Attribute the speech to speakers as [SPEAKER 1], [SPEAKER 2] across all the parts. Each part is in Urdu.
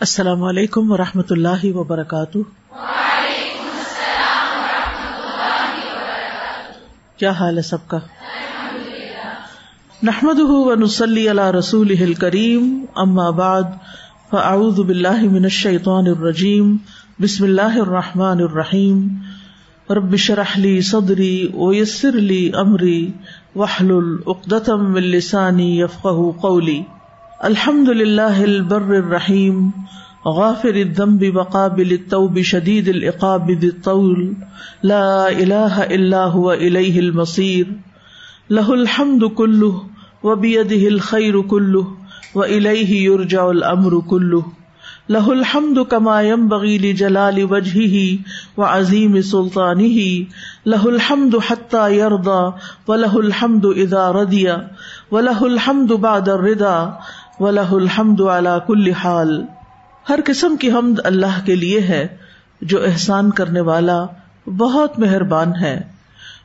[SPEAKER 1] السلام علیکم و رحمۃ اللہ وبرکاتہ۔ کیا حال ہے سب کا؟ نحمد نسلی اللہ رسول کریم اما بعد، فاعوذ باللہ من الشیطان الرجیم، بسم اللہ الرحمٰن الرحیم۔ ربشرحلی صدری ویسر لی امری وحل العقدم السانی یفقہ قولی۔ الحمد للہ البر الرحیم، غافر الذنب وقابل التوب شدید العقاب ذي الطول، لا اله الا هو اليه المصير له الحمد كله وبيده الخير كله واليه يرجع الامر كله له الحمد كما ينبغي لجلال وجهه وعظيم سلطانه له الحمد حتى يرضى وله الحمد اذا رضي وله الحمد بعد الرضا ولہ الحمد اللہ کل حال۔ ہر قسم کی حمد اللہ کے لیے ہے، جو احسان کرنے والا بہت مہربان ہے،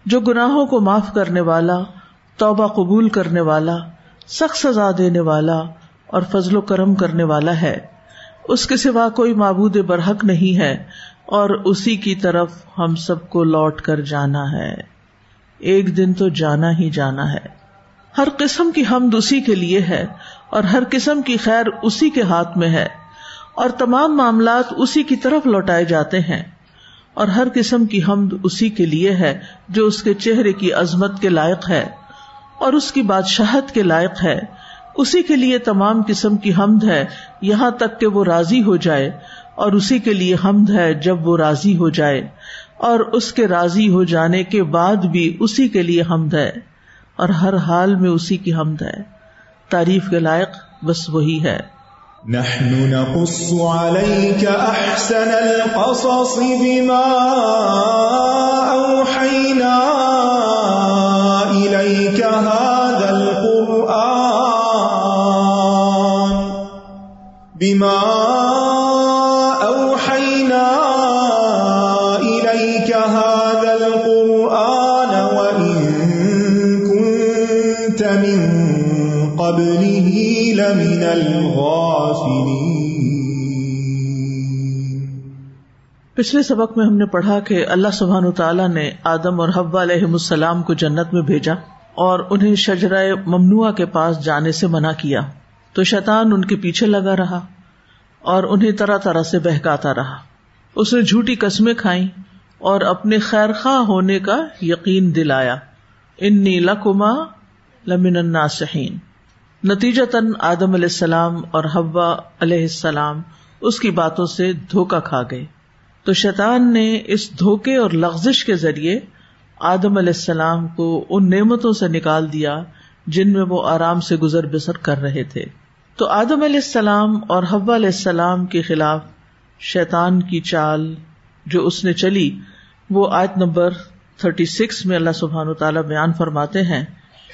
[SPEAKER 1] جو گناہوں کو معاف کرنے والا، توبہ قبول کرنے والا، سخت سزا دینے والا اور فضل و کرم کرنے والا ہے۔ اس کے سوا کوئی معبود برحق نہیں ہے اور اسی کی طرف ہم سب کو لوٹ کر جانا ہے۔ ایک دن تو جانا ہی جانا ہے۔ ہر قسم کی حمد اسی کے لیے ہے اور ہر قسم کی خیر اسی کے ہاتھ میں ہے اور تمام معاملات اسی کی طرف لوٹائے جاتے ہیں اور ہر قسم کی حمد اسی کے لیے ہے جو اس کے چہرے کی عظمت کے لائق ہے اور اس کی بادشاہت کے لائق ہے۔ اسی کے لیے تمام قسم کی حمد ہے، یہاں تک کہ وہ راضی ہو جائے اور اسی کے لیے حمد ہے جب وہ راضی ہو جائے اور اس کے راضی ہو جانے کے بعد بھی اسی کے لیے حمد ہے۔ اور ہر حال میں اسی کی حمد ہے۔ تعریف کے لائق بس وہی ہے۔
[SPEAKER 2] نحن نقص عليك احسن القصص بما اوحينا اليك هذا القران بما
[SPEAKER 1] پچھلے سبق میں ہم نے پڑھا کہ اللہ سبحان تعالیٰ نے آدم اور حبا علیہ السلام کو جنت میں بھیجا اور انہیں شجرا ممنوع کے پاس جانے سے منع کیا تو شیطان ان کے پیچھے لگا رہا اور انہیں طرح طرح سے بہکاتا رہا۔ اس نے جھوٹی قسمیں کھائی اور اپنے خیر خواہ ہونے کا یقین دلایا۔ انی لکما لمن الناسحین نتیجتاً آدم علیہ السلام اور حبا علیہ السلام اس کی باتوں سے دھوکا کھا گئے۔ تو شیطان نے اس دھوکے اور لغزش کے ذریعے آدم علیہ السلام کو ان نعمتوں سے نکال دیا جن میں وہ آرام سے گزر بسر کر رہے تھے۔ تو آدم علیہ السلام اور حبا علیہ السلام کے خلاف شیطان کی چال جو اس نے چلی، وہ آیت نمبر تھرٹی سکس میں اللہ سبحان و تعالیٰ بیان فرماتے ہیں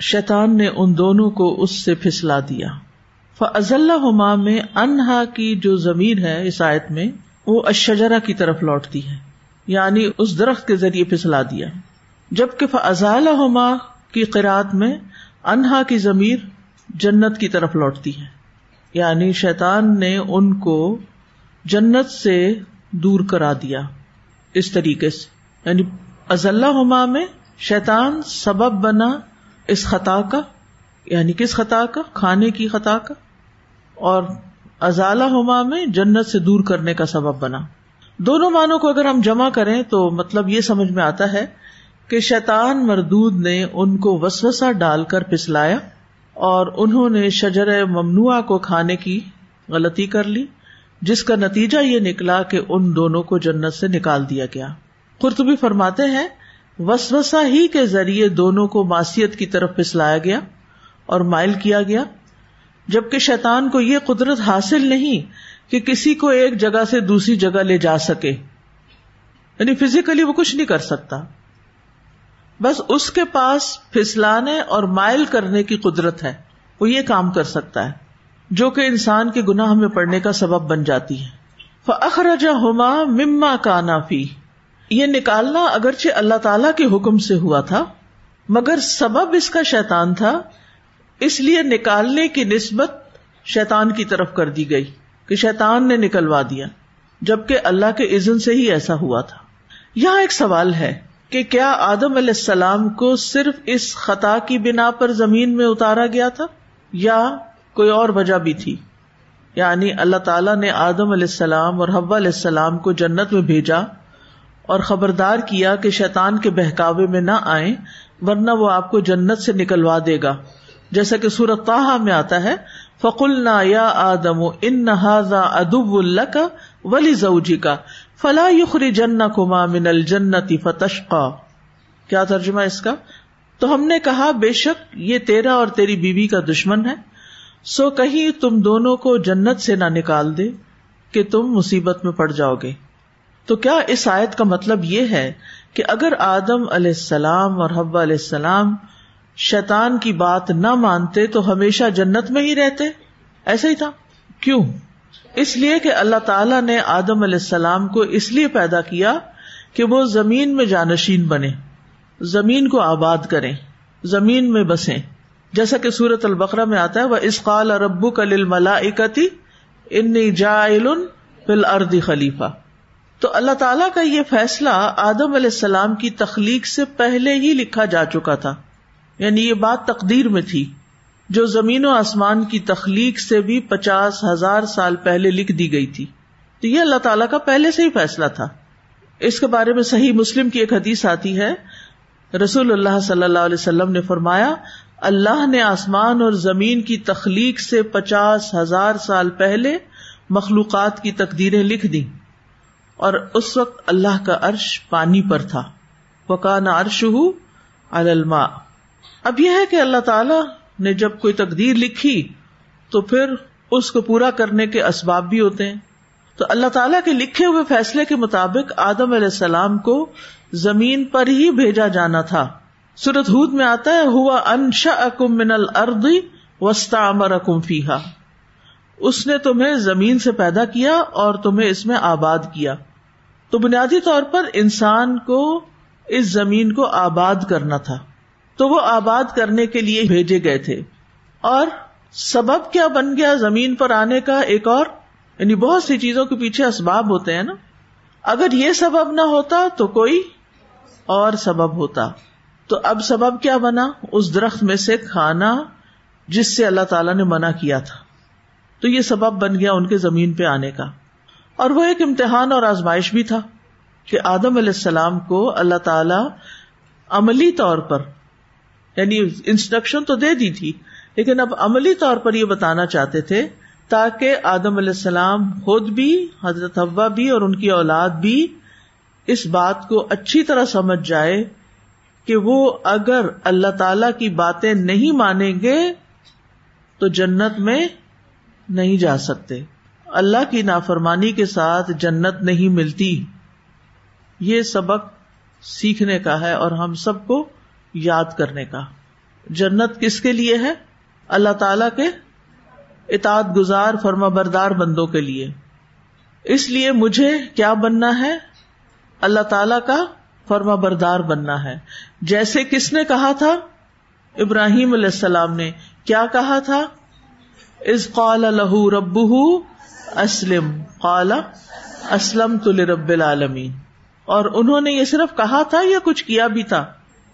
[SPEAKER 1] شیطان نے ان دونوں کو اس سے پھسلا دیا۔ فضل ہما میں انہا کی جو زمین ہے اس آیت میں، وہ اشجرا کی طرف لوٹتی ہے۔ یعنی اس درخت کے ذریعے پھسلا دیا۔ جبکہ فضال ہما کی قرآد میں انہا کی ضمیر جنت کی طرف لوٹتی ہے۔ یعنی شیطان نے ان کو جنت سے دور کرا دیا۔ اس طریقے سے۔ یعنی ازل ہما میں شیطان سبب بنا اس خطا کا یعنی کس خطا کا؟ کھانے کی خطا کا۔ اور ازالہ ہما میں جنت سے دور کرنے کا سبب بنا۔ دونوں معنوں کو اگر ہم جمع کریں تو مطلب یہ سمجھ میں آتا ہے کہ شیطان مردود نے ان کو وسوسا ڈال کر پسلایا اور انہوں نے شجر ممنوع کو کھانے کی غلطی کر لی، جس کا نتیجہ یہ نکلا کہ ان دونوں کو جنت سے نکال دیا گیا۔ قرطبی فرماتے ہیں وسوسا ہی کے ذریعے دونوں کو معصیت کی طرف پسلایا گیا اور مائل کیا گیا، جبکہ شیطان کو یہ قدرت حاصل نہیں کہ کسی کو ایک جگہ سے دوسری جگہ لے جا سکے۔ یعنی فزیکلی وہ کچھ نہیں کر سکتا۔ بس اس کے پاس پھسلانے اور مائل کرنے کی قدرت ہے۔ وہ یہ کام کر سکتا ہے، جو کہ انسان کے گناہ میں پڑنے کا سبب بن جاتی ہے۔ فخرجا ہوما مما کا نافی یہ نکالنا اگرچہ اللہ تعالی کے حکم سے ہوا تھا، مگر سبب اس کا شیطان تھا، اس لیے نکالنے کی نسبت شیطان کی طرف کر دی گئی کہ شیطان نے نکلوا دیا، جبکہ اللہ کے عزن سے ہی ایسا ہوا تھا۔ یہاں ایک سوال ہے کہ کیا آدم علیہ السلام کو صرف اس خطا کی بنا پر زمین میں اتارا گیا تھا، یا کوئی اور وجہ بھی تھی؟ یعنی اللہ تعالیٰ نے آدم علیہ السلام اور حب علیہ السلام کو جنت میں بھیجا اور خبردار کیا کہ شیطان کے بہکاوے میں نہ آئے ورنہ وہ آپ کو جنت سے نکلوا دے گا۔ جیسا کہ سورت تاہا میں آتا ہے فقل یا آدم ان نہ ادب اللہ کا ولی زوجی کا فلا یخری جن کما من الجنتی فتشقا کیا ترجمہ اس کا؟ تو ہم نے کہا، بے شک یہ تیرا اور تیری بیوی کا دشمن ہے۔ سو کہیں تم دونوں کو جنت سے نہ نکال دے کہ تم مصیبت میں پڑ جاؤ گے۔ تو کیا اس آیت کا مطلب یہ ہے کہ اگر آدم علیہ السلام اور حب علیہ السلام شیطان کی بات نہ مانتے تو ہمیشہ جنت میں ہی رہتے؟ ایسا ہی تھا؟ کیوں؟ اس لیے کہ اللہ تعالی نے آدم علیہ السلام کو اس لیے پیدا کیا کہ وہ زمین میں جانشین بنے، زمین کو آباد کریں، زمین میں بسیں۔ جیسا کہ سورت البقرا میں آتا ہے وہ اسقال اربو کل ملا اکتی ان جا فل اردی خلیفہ تو اللہ تعالیٰ کا یہ فیصلہ آدم علیہ السلام کی تخلیق سے پہلے ہی لکھا جا چکا تھا۔ یعنی یہ بات تقدیر میں تھی۔ جو زمین و آسمان کی تخلیق سے بھی پچاس ہزار سال پہلے لکھ دی گئی تھی۔ تو یہ اللہ تعالیٰ کا پہلے سے ہی فیصلہ تھا۔ اس کے بارے میں صحیح مسلم کی ایک حدیث آتی ہے۔ رسول اللہ صلی اللہ علیہ وسلم نے فرمایا، اللہ نے آسمان اور زمین کی تخلیق سے پچاس ہزار سال پہلے مخلوقات کی تقدیریں لکھ دی اور اس وقت اللہ کا عرش پانی پر تھا۔ وہ عرش ہو الما اب یہ ہے کہ اللہ تعالی نے جب کوئی تقدیر لکھی تو پھر اس کو پورا کرنے کے اسباب بھی ہوتے ہیں۔ تو اللہ تعالیٰ کے لکھے ہوئے فیصلے کے مطابق آدم علیہ السلام کو زمین پر ہی بھیجا جانا تھا۔ سورت ہود میں آتا ہے، ہوا انشا اکم من الرد وسطا امر اکم فیحا اس نے تمہیں زمین سے پیدا کیا اور تمہیں اس میں آباد کیا۔ تو بنیادی طور پر انسان کو اس زمین کو آباد کرنا تھا۔ تو وہ آباد کرنے کے لیے بھیجے گئے تھے۔ اور سبب کیا بن گیا زمین پر آنے کا ایک اور؟ یعنی بہت سی چیزوں کے پیچھے اسباب ہوتے ہیں نا۔ اگر یہ سبب نہ ہوتا تو کوئی اور سبب ہوتا۔ تو اب سبب کیا بنا؟ اس درخت میں سے کھانا جس سے اللہ تعالیٰ نے منع کیا تھا۔ تو یہ سبب بن گیا ان کے زمین پہ آنے کا۔ اور وہ ایک امتحان اور آزمائش بھی تھا کہ آدم علیہ السلام کو اللہ تعالی عملی طور پر یعنی انسٹرکشن تو دے دی تھی، لیکن اب عملی طور پر یہ بتانا چاہتے تھے تاکہ آدم علیہ السلام خود بھی، حضرت ابا بھی اور ان کی اولاد بھی اس بات کو اچھی طرح سمجھ جائے کہ وہ اگر اللہ تعالی کی باتیں نہیں مانیں گے تو جنت میں نہیں جا سکتے۔ اللہ کی نافرمانی کے ساتھ جنت نہیں ملتی۔ یہ سبق سیکھنے کا ہے اور ہم سب کو یاد کرنے کا۔ جنت کس کے لیے ہے؟ اللہ تعالی کے اطاعت گزار فرما بردار بندوں کے لیے۔ اس لیے مجھے کیا بننا ہے؟ اللہ تعالی کا فرما بردار بننا ہے۔ جیسے کس نے کہا تھا؟ ابراہیم علیہ السلام نے۔ کیا کہا تھا؟ از قال لہو رب اسلم قال اسلم تو رب العالمین۔ اور انہوں نے یہ صرف کہا تھا یا کچھ کیا بھی تھا؟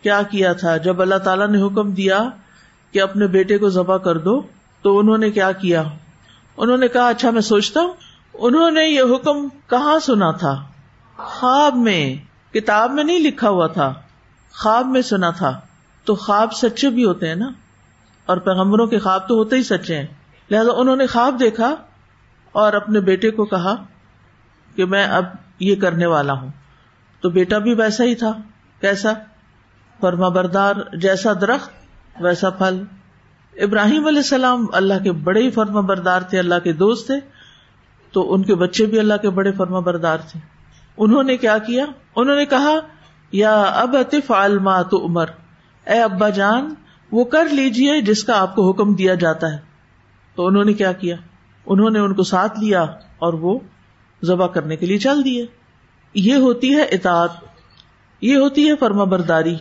[SPEAKER 1] کیا کیا تھا؟ جب اللہ تعالیٰ نے حکم دیا کہ اپنے بیٹے کو ذبح کر دو، تو انہوں نے کیا کیا؟ انہوں نے کہا اچھا میں سوچتا ہوں، انہوں نے یہ حکم کہاں سنا تھا؟ خواب میں، کتاب میں نہیں لکھا ہوا تھا، خواب میں سنا تھا۔ تو خواب سچے بھی ہوتے ہیں نا؟ اور پیغمبروں کے خواب تو ہوتے ہی سچے ہیں۔ لہٰذا انہوں نے خواب دیکھا اور اپنے بیٹے کو کہا کہ میں اب یہ کرنے والا ہوں۔ تو بیٹا بھی ویسا ہی تھا۔ کیسا؟ فرما بردار، جیسا درخت، ویسا پھل۔ ابراہیم علیہ السلام اللہ کے بڑے ہی فرما بردار تھے، اللہ کے دوست تھے۔ تو ان کے بچے بھی اللہ کے بڑے فرما بردار تھے۔ انہوں نے کیا کیا؟ انہوں نے کہا، یا اب اطف علما تو عمر اے ابا جان، وہ کر لیجیے جس کا آپ کو حکم دیا جاتا ہے۔ تو انہوں نے کیا کیا؟ انہوں نے ان کو ساتھ لیا اور وہ ذبح کرنے کے لیے چل دیے۔ یہ ہوتی ہے اطاعت، یہ ہوتی ہے فرما برداری۔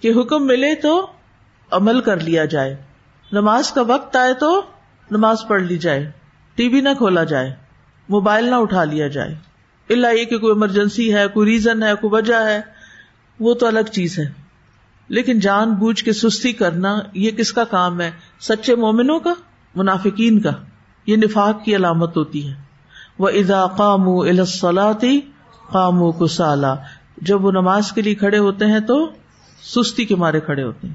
[SPEAKER 1] کہ حکم ملے تو عمل کر لیا جائے۔ نماز کا وقت آئے تو نماز پڑھ لی جائے۔ ٹی وی نہ کھولا جائے، موبائل نہ اٹھا لیا جائے۔ اللہ یہ کہ کوئی ایمرجنسی ہے، کوئی ریزن ہے، کوئی وجہ ہے، وہ تو الگ چیز ہے۔ لیکن جان بوجھ کے سستی کرنا یہ کس کا کام ہے؟ سچے مومنوں کا، منافقین کا۔ یہ نفاق کی علامت ہوتی ہے۔ وہ ادا قام الاسلاتی قامو کسالا۔ جب وہ نماز کے لیے کھڑے ہوتے ہیں تو سستی کے مارے کھڑے ہوتے ہیں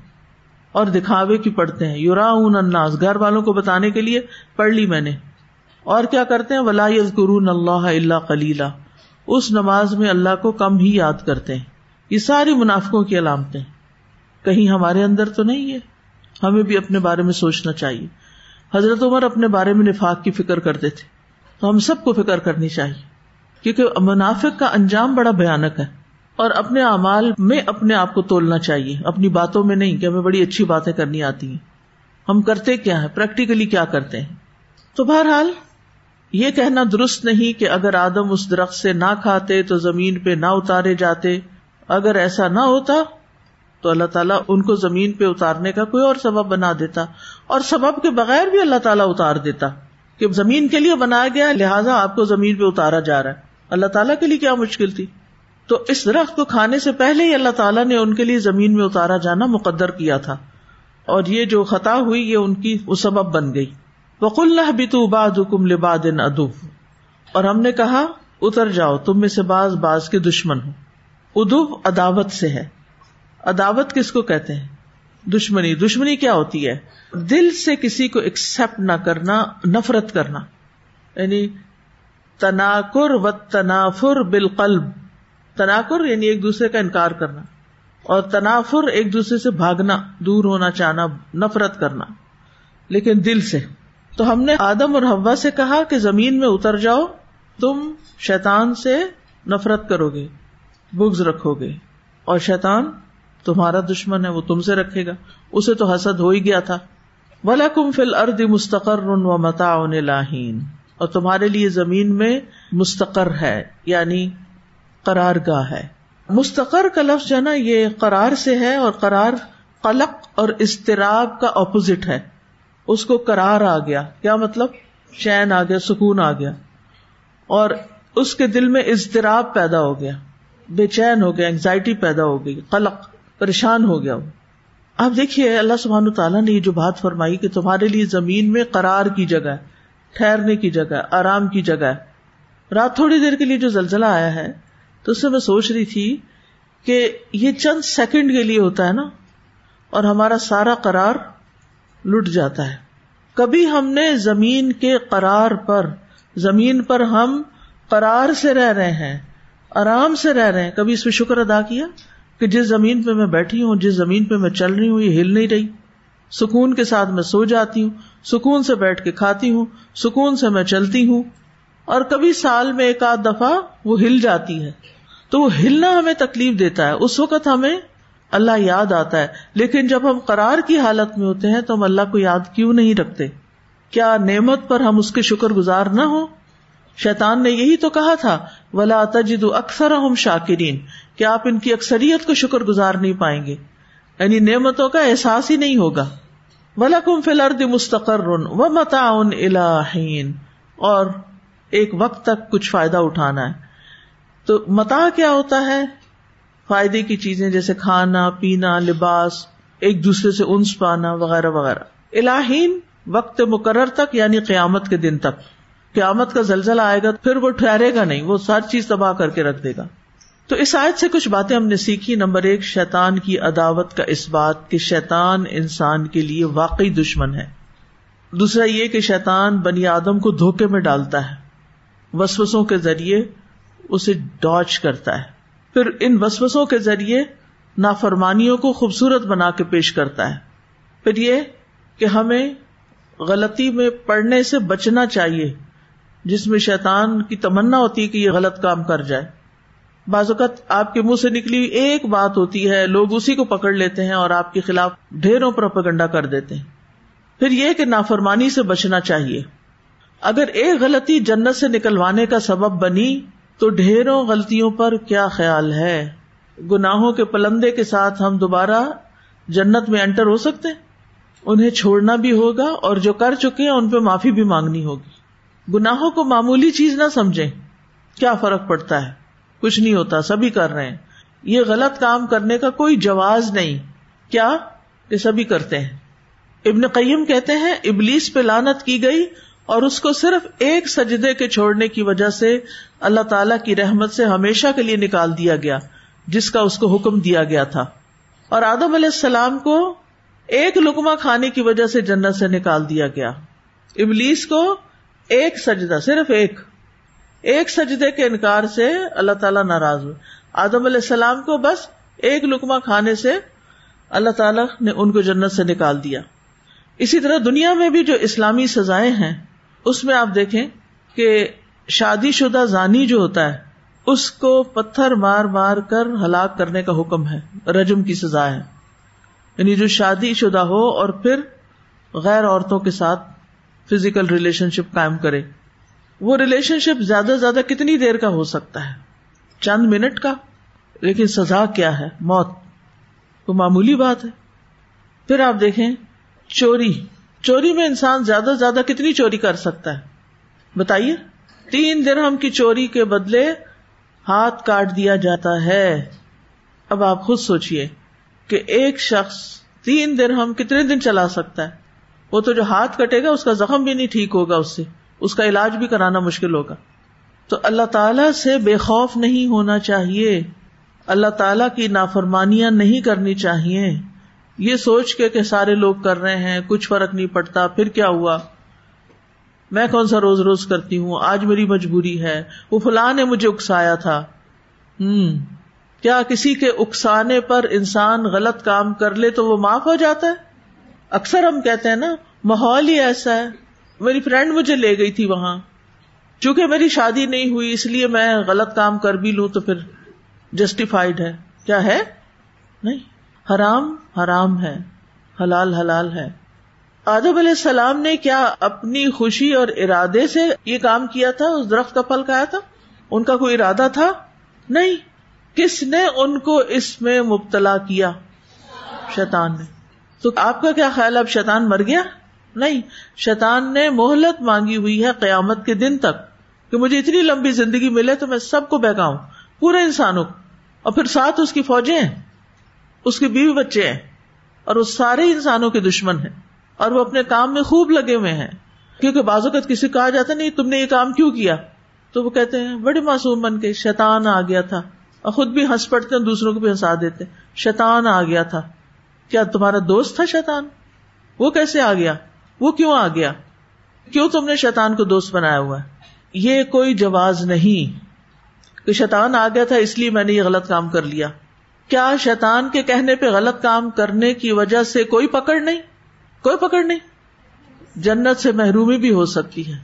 [SPEAKER 1] اور دکھاوے کی پڑھتے ہیں۔ یورا اناس گھر والوں کو بتانے کے لیے پڑھ لی میں نے۔ اور کیا کرتے ہیں؟ ولا قرون اللہ اللہ کلیلہ اس نماز میں اللہ کو کم ہی یاد کرتے ہیں۔ یہ ساری منافقوں کی علامتیں کہیں ہمارے اندر تو نہیں ہے۔ ہمیں بھی اپنے بارے میں سوچنا چاہیے۔ حضرت عمر اپنے بارے میں نفاق کی فکر کرتے تھے۔ تو ہم سب کو فکر کرنی چاہیے، کیونکہ منافق کا انجام بڑا بھیانک ہے۔ اور اپنے اعمال میں اپنے آپ کو تولنا چاہیے۔ اپنی باتوں میں نہیں کہ ہمیں بڑی اچھی باتیں کرنی آتی ہیں۔ ہم کرتے کیا ہے پریکٹیکلی کیا کرتے ہیں؟ تو بہرحال، یہ کہنا درست نہیں کہ اگر آدم اس درخت سے نہ کھاتے تو زمین پہ نہ اتارے جاتے۔ اگر ایسا نہ ہوتا تو اللہ تعالیٰ ان کو زمین پہ اتارنے کا کوئی اور سبب بنا دیتا اور سبب کے بغیر بھی اللہ تعالیٰ اتار دیتا کہ زمین کے لیے بنایا گیا لہٰذا آپ کو زمین پہ اتارا جا رہا ہے۔ اللہ تعالیٰ کے لیے کیا مشکل تھی؟ تو اس درخت کو کھانے سے پہلے ہی اللہ تعالیٰ نے ان کے لیے زمین میں اتارا جانا مقدر کیا تھا۔ اور یہ جو خطا ہوئی، یہ ان کی وہ سبب بن گئی۔ وق اللہ بتو باد حکم لباد ادو اور ہم نے کہا، اتر جاؤ، تم میں سے باز باز کے دشمن ہو ادو عداوت سے ہے۔ عداوت کس کو کہتے ہیں؟ دشمنی. دشمنی کیا ہوتی ہے؟ دل سے کسی کو ایکسپٹ نہ کرنا، نفرت کرنا. یعنی تناکر و تنافر بالقلب. تناکر یعنی ایک دوسرے کا انکار کرنا اور تنافر ایک دوسرے سے بھاگنا، دور ہونا، چاہنا، نفرت کرنا. لیکن دل سے. تو ہم نے آدم اور ہوا سے کہا کہ زمین میں اتر جاؤ، تم شیتان سے نفرت کرو گے بگز رکھو گے اور شیتان تمہارا دشمن ہے، وہ تم سے رکھے گا۔ اسے تو حسد ہو ہی گیا تھا۔ ولا کم فل ارد مستقر و متا لاہین اور تمہارے لیے زمین میں مستقر ہے یعنی قرار گاہ ہے۔ مستقر کا لفظ جو ہے نا، یہ قرار سے ہے اور قرار قلق اور اضطراب کا اپوزٹ ہے۔ اس کو قرار آ گیا۔ کیا مطلب؟ چین آ گیا، سکون آ گیا۔ اور اس کے دل میں اضطراب پیدا ہو گیا۔ بے چین ہو گیا انگزائٹی پیدا ہو گئی، قلق۔ پریشان ہو گیا آپ دیکھیے، اللہ سبحان تعالیٰ نے یہ جو بات فرمائی کہ تمہارے لیے زمین میں قرار کی جگہ ہے، ٹھہرنے کی جگہ ہے، آرام کی جگہ ہے۔ رات تھوڑی دیر کے لیے جو زلزلہ آیا ہے، تو اس سے میں سوچ رہی تھی کہ یہ چند سیکنڈ کے لیے ہوتا ہے نا، اور ہمارا سارا قرار لٹ جاتا ہے۔ کبھی ہم نے زمین کے قرار پر، زمین پر ہم قرار سے رہ رہے ہیں، آرام سے رہ رہے ہیں، کبھی اس پہ شکر ادا کیا؟ کہ جس زمین پہ میں بیٹھی ہوں، جس زمین پہ میں چل رہی ہوں، یہ ہل نہیں رہی۔ سکون کے ساتھ میں سو جاتی ہوں، سکون سے بیٹھ کے کھاتی ہوں، سکون سے میں چلتی ہوں۔ اور کبھی سال میں ایک آدھ دفعہ وہ ہل جاتی ہے۔ تو وہ ہلنا ہمیں تکلیف دیتا ہے۔ اس وقت ہمیں اللہ یاد آتا ہے۔ لیکن جب ہم قرار کی حالت میں ہوتے ہیں تو ہم اللہ کو یاد کیوں نہیں رکھتے؟ کیا نعمت پر ہم اس کے شکر گزار نہ ہو شیطان نے یہی تو کہا تھا، ولا تجد اکثر ہم شاکرین کہ آپ ان کی اکثریت کو شکر گزار نہیں پائیں گے۔ یعنی نعمتوں کا احساس ہی نہیں ہوگا۔ ولا کم فلرد مستقر و متا الہین اور ایک وقت تک کچھ فائدہ اٹھانا ہے۔ تو متا کیا ہوتا ہے؟ فائدے کی چیزیں جیسے کھانا، پینا، لباس، ایک دوسرے سے انس پانا، وغیرہ وغیرہ۔ الہین وقت مقرر تک یعنی قیامت کے دن تک۔ قیامت کا زلزلہ آئے گا، پھر وہ ٹھہرے گا نہیں، وہ ساری چیز تباہ کر کے رکھ دے گا۔ تو اس آیت سے کچھ باتیں ہم نے سیکھی۔ نمبر ایک شیتان کی عداوت کا اس بات کہ شیتان انسان کے لیے واقعی دشمن ہے۔ دوسرا یہ کہ شیتان بنی آدم کو دھوکے میں ڈالتا ہے۔ وسوسوں کے ذریعے اسے ڈاچ کرتا ہے۔ پھر ان وسوسوں کے ذریعے نافرمانیوں کو خوبصورت بنا کے پیش کرتا ہے۔ پھر یہ کہ ہمیں غلطی میں پڑنے سے بچنا چاہیے۔ جس میں شیطان کی تمنا ہوتی ہے کہ یہ غلط کام کر جائے۔ اوقات آپ کے منہ سے نکلی ایک بات ہوتی ہے، لوگ اسی کو پکڑ لیتے ہیں اور آپ کے خلاف ڈھیروں پر پگنڈا کر دیتے ہیں۔ پھر یہ کہ نافرمانی سے بچنا چاہیے۔ اگر ایک غلطی جنت سے نکلوانے کا سبب بنی، تو ڈھیروں غلطیوں پر کیا خیال ہے؟ گناہوں کے پلندے کے ساتھ ہم دوبارہ جنت میں انٹر ہو سکتے انہیں چھوڑنا بھی ہوگا اور جو کر چکے ہیں، ان پہ معافی بھی مانگنی ہوگی۔ گناہوں کو معمولی چیز نہ سمجھے کیا فرق پڑتا ہے؟ کچھ نہیں ہوتا، سبھی کر رہے ہیں۔ یہ غلط کام کرنے کا کوئی جواز نہیں۔ کیا؟ کہ سبھی کرتے ہیں۔ ابن قیم کہتے ہیں، ابلیس پہ لانت کی گئی اور اس کو صرف ایک سجدے کے چھوڑنے کی وجہ سے اللہ تعالی کی رحمت سے ہمیشہ کے لیے نکال دیا گیا، جس کا اس کو حکم دیا گیا تھا۔ اور آدم علیہ السلام کو ایک لکما کھانے کی وجہ سے جنت سے نکال دیا گیا۔ ابلیس کو ایک سجدہ، صرف ایک۔ ایک سجدے کے انکار سے اللہ تعالیٰ ناراض ہوئے۔ آدم علیہ السلام کو بس ایک لکما کھانے سے اللہ تعالیٰ نے ان کو جنت سے نکال دیا۔ اسی طرح دنیا میں بھی جو اسلامی سزائیں ہیں، اس میں آپ دیکھیں کہ شادی شدہ زانی جو ہوتا ہے، اس کو پتھر مار مار کر ہلاک کرنے کا حکم ہے، رجم کی سزا ہے۔ یعنی جو شادی شدہ ہو اور پھر غیر عورتوں کے ساتھ فزیکل ریلیشن شپ قائم کرے۔ وہ ریلیشن شپ زیادہ سے زیادہ کتنی دیر کا ہو سکتا ہے؟ چند منٹ کا؟ لیکن سزا کیا ہے؟ موت. وہ معمولی بات ہے. پھر آپ دیکھیں، چوری. چوری میں انسان زیادہ سے زیادہ کتنی چوری کر سکتا ہے؟ بتائیے. تین دن ہم کی چوری کے بدلے ہاتھ کاٹ دیا جاتا ہے. اب آپ خود سوچیے کہ ایک شخص تین دن ہم کتنے دن چلا سکتا ہے؟ وہ تو جو ہاتھ کٹے گا، اس کا زخم بھی نہیں ٹھیک ہوگا اس سے۔ اس کا علاج بھی کرانا مشکل ہوگا۔ تو اللہ تعالی سے بے خوف نہیں ہونا چاہیے۔ اللہ تعالی کی نافرمانیاں نہیں کرنی چاہیے۔ یہ سوچ کے کہ سارے لوگ کر رہے ہیں، کچھ فرق نہیں پڑتا، پھر کیا ہوا؟ میں کون سا روز روز کرتی ہوں؟ آج میری مجبوری ہے۔ وہ فلاں نے مجھے اکسایا تھا۔ ہوں کیا کسی کے اکسانے پر انسان غلط کام کر لے تو وہ معاف ہو جاتا ہے؟ اکثر ہم کہتے ہیں نا، ماحول ہی ایسا ہے۔ میری فرینڈ مجھے لے گئی تھی وہاں۔ چونکہ میری شادی نہیں ہوئی، اس لیے میں غلط کام کر بھی لوں تو پھر جسٹیفائڈ ہے۔ کیا ہے؟ نہیں۔ حرام حرام ہے۔ حلال حلال ہے۔ آدم علیہ السلام نے کیا اپنی خوشی اور ارادے سے یہ کام کیا تھا؟ اس درخت کا پھل کھایا تھا؟ ان کا کوئی ارادہ تھا؟ نہیں۔ کس نے ان کو اس میں مبتلا کیا؟ شیطان نے۔ تو آپ کا کیا خیال اب شیطان مر گیا؟ نہیں، شیطان نے مہلت مانگی ہوئی ہے قیامت کے دن تک کہ مجھے اتنی لمبی زندگی ملے تو میں سب کو بہکاؤں، پورے انسانوں کو۔ اور پھر ساتھ اس کی فوجیں ہیں، اس کے بیوی بچے ہیں، اور وہ سارے انسانوں کے دشمن ہیں، اور وہ اپنے کام میں خوب لگے ہوئے ہیں۔ کیونکہ بعض اوقات کسی کہا جاتا نہیں، تم نے یہ کام کیوں کیا؟ تو وہ کہتے ہیں، بڑے معصوم بن کے شیطان آ گیا تھا۔ اور خود بھی ہنس پڑتے ہیں دوسروں کو بھی ہنسا دیتے شیطان آ گیا تھا۔ کیا تمہارا دوست تھا شیطان؟ وہ کیسے آ گیا؟ وہ کیوں آ گیا؟ کیوں تم نے شیطان کو دوست بنایا ہوا ہے؟ یہ کوئی جواز نہیں کہ شیطان آ گیا تھا اس لیے میں نے یہ غلط کام کر لیا۔ کیا شیطان کے کہنے پہ غلط کام کرنے کی وجہ سے کوئی پکڑ نہیں؟ کوئی پکڑ نہیں۔ جنت سے محرومی بھی ہو سکتی ہے۔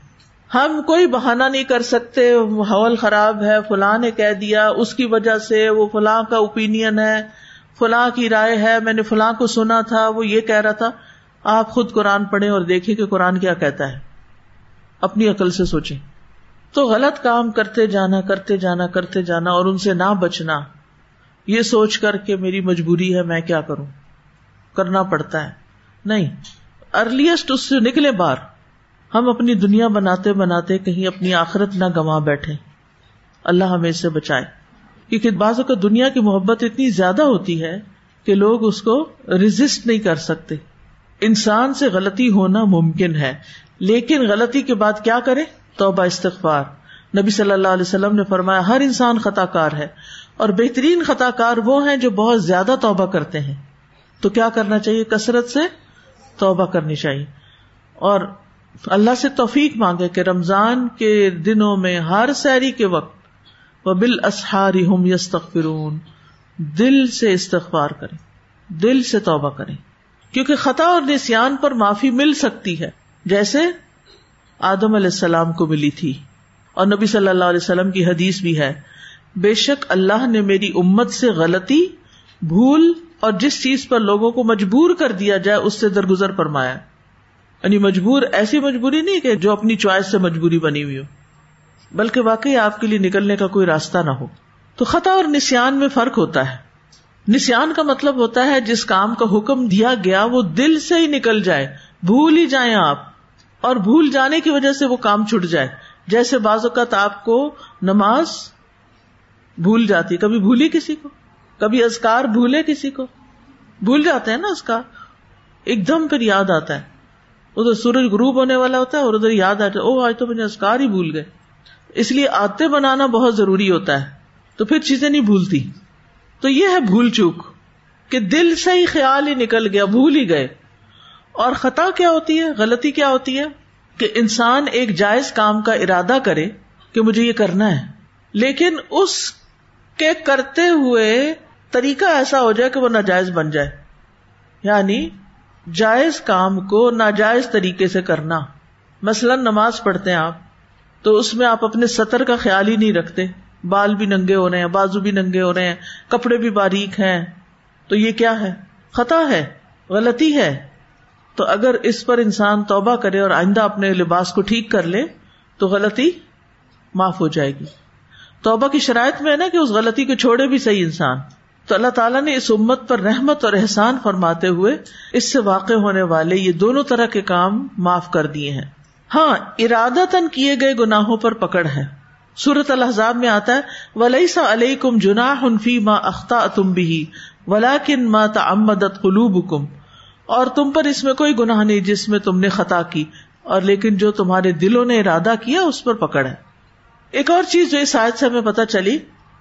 [SPEAKER 1] ہم کوئی بہانا نہیں کر سکتے ماحول خراب ہے، فلاں نے کہہ دیا، اس کی وجہ سے وہ فلاں کا اوپین ہے، فلاں کی رائے ہے، میں نے فلاں کو سنا تھا، وہ یہ کہہ رہا تھا۔ آپ خود قرآن پڑھیں اور دیکھیں کہ قرآن کیا کہتا ہے۔ اپنی عقل سے سوچیں۔ تو غلط کام کرتے جانا کرتے جانا کرتے جانا اور ان سے نہ بچنا۔ یہ سوچ کر کے میری مجبوری ہے، میں کیا کروں؟ کرنا پڑتا ہے۔ نہیں ارلیسٹ اس سے نکلے بار ہم اپنی دنیا بناتے بناتے کہیں اپنی آخرت نہ گوا بیٹھے اللہ ہمیں اس سے بچائے۔ کیونکہ بعض کا دنیا کی محبت اتنی زیادہ ہوتی ہے کہ لوگ اس کو ریزسٹ نہیں کر سکتے۔ انسان سے غلطی ہونا ممکن ہے، لیکن غلطی کے بعد کیا کرے؟ توبہ، استغفار۔ نبی صلی اللہ علیہ وسلم نے فرمایا، ہر انسان خطا کار ہے، اور بہترین خطا کار وہ ہیں جو بہت زیادہ توبہ کرتے ہیں۔ تو کیا کرنا چاہیے؟ کثرت سے توبہ کرنی چاہیے۔ اور اللہ سے توفیق مانگے کہ رمضان کے دنوں میں ہر سیری کے وقت وہ بال اسہاری ہم یس دل سے استغفار کریں، دل سے توبہ کریں۔ کیونکہ خطا اور نسان پر معافی مل سکتی ہے۔ جیسے آدم علیہ السلام کو ملی تھی۔ اور نبی صلی اللہ علیہ وسلم کی حدیث بھی ہے، بے شک اللہ نے میری امت سے غلطی، بھول اور جس چیز پر لوگوں کو مجبور کر دیا جائے، اس سے درگزر فرمایا۔ یعنی مجبور، ایسی مجبوری نہیں کہ جو اپنی چوائس سے مجبوری بنی ہوئی ہو۔ بلکہ واقعی آپ کے لیے نکلنے کا کوئی راستہ نہ ہو۔ تو خطا اور نسان میں فرق ہوتا ہے۔ نسان کا مطلب ہوتا ہے جس کام کا حکم دیا گیا وہ دل سے ہی نکل جائے، بھول ہی جائیں آپ، اور بھول جانے کی وجہ سے وہ کام چھٹ جائے۔ جیسے بعض اوقات آپ کو نماز بھول جاتی، کبھی بھولی کسی کو، کبھی ازکار بھولے کسی کو۔ بھول جاتے ہیں نا ازکار ایک دم پھر یاد آتا ہے۔ ادھر سورج غروب ہونے والا ہوتا ہے اور ادھر یاد آتا ہے او آج تو مجھے ازکار ہی بھول گئے۔ اس لیے آتے بنانا بہت ضروری ہوتا ہے، تو پھر چیزیں نہیں بھولتی۔ تو یہ ہے بھول چوک کہ دل سے ہی خیال ہی نکل گیا، بھول ہی گئے۔ اور خطا کیا ہوتی ہے؟ غلطی کیا ہوتی ہے؟ کہ انسان ایک جائز کام کا ارادہ کرے کہ مجھے یہ کرنا ہے۔ لیکن اس کے کرتے ہوئے طریقہ ایسا ہو جائے کہ وہ ناجائز بن جائے۔ یعنی جائز کام کو ناجائز طریقے سے کرنا۔ مثلاً نماز پڑھتے ہیں آپ، تو اس میں آپ اپنے سطر کا خیال ہی نہیں رکھتے۔ بال بھی ننگے ہو رہے ہیں، بازو بھی ننگے ہو رہے ہیں، کپڑے بھی باریک ہیں، تو یہ کیا ہے؟ خطا ہے، غلطی ہے۔ تو اگر اس پر انسان توبہ کرے اور آئندہ اپنے لباس کو ٹھیک کر لے، تو غلطی معاف ہو جائے گی۔ توبہ کی شرائط میں ہے نا کہ اس غلطی کو چھوڑے بھی صحیح انسان۔ تو اللہ تعالیٰ نے اس امت پر رحمت اور احسان فرماتے ہوئے اس سے واقع ہونے والے یہ دونوں طرح کے کام معاف کر دیے ہیں۔ ہاں ارادتن کیے گئے گناہوں پر پکڑ ہے۔ سورت الحضاب میں آتا ہے ولی سا علیہ کم جنا فی ما اختہ تم بھی ولا کن ما تعمدت قلوب کم اور تم پر اس میں کوئی گناہ نہیں جس میں تم نے خطا کی، اور لیکن جو تمہارے دلوں نے ارادہ کیا، اس پر پکڑ ہے۔ ایک اور چیز جو اس آیت سے ہمیں پتہ چلی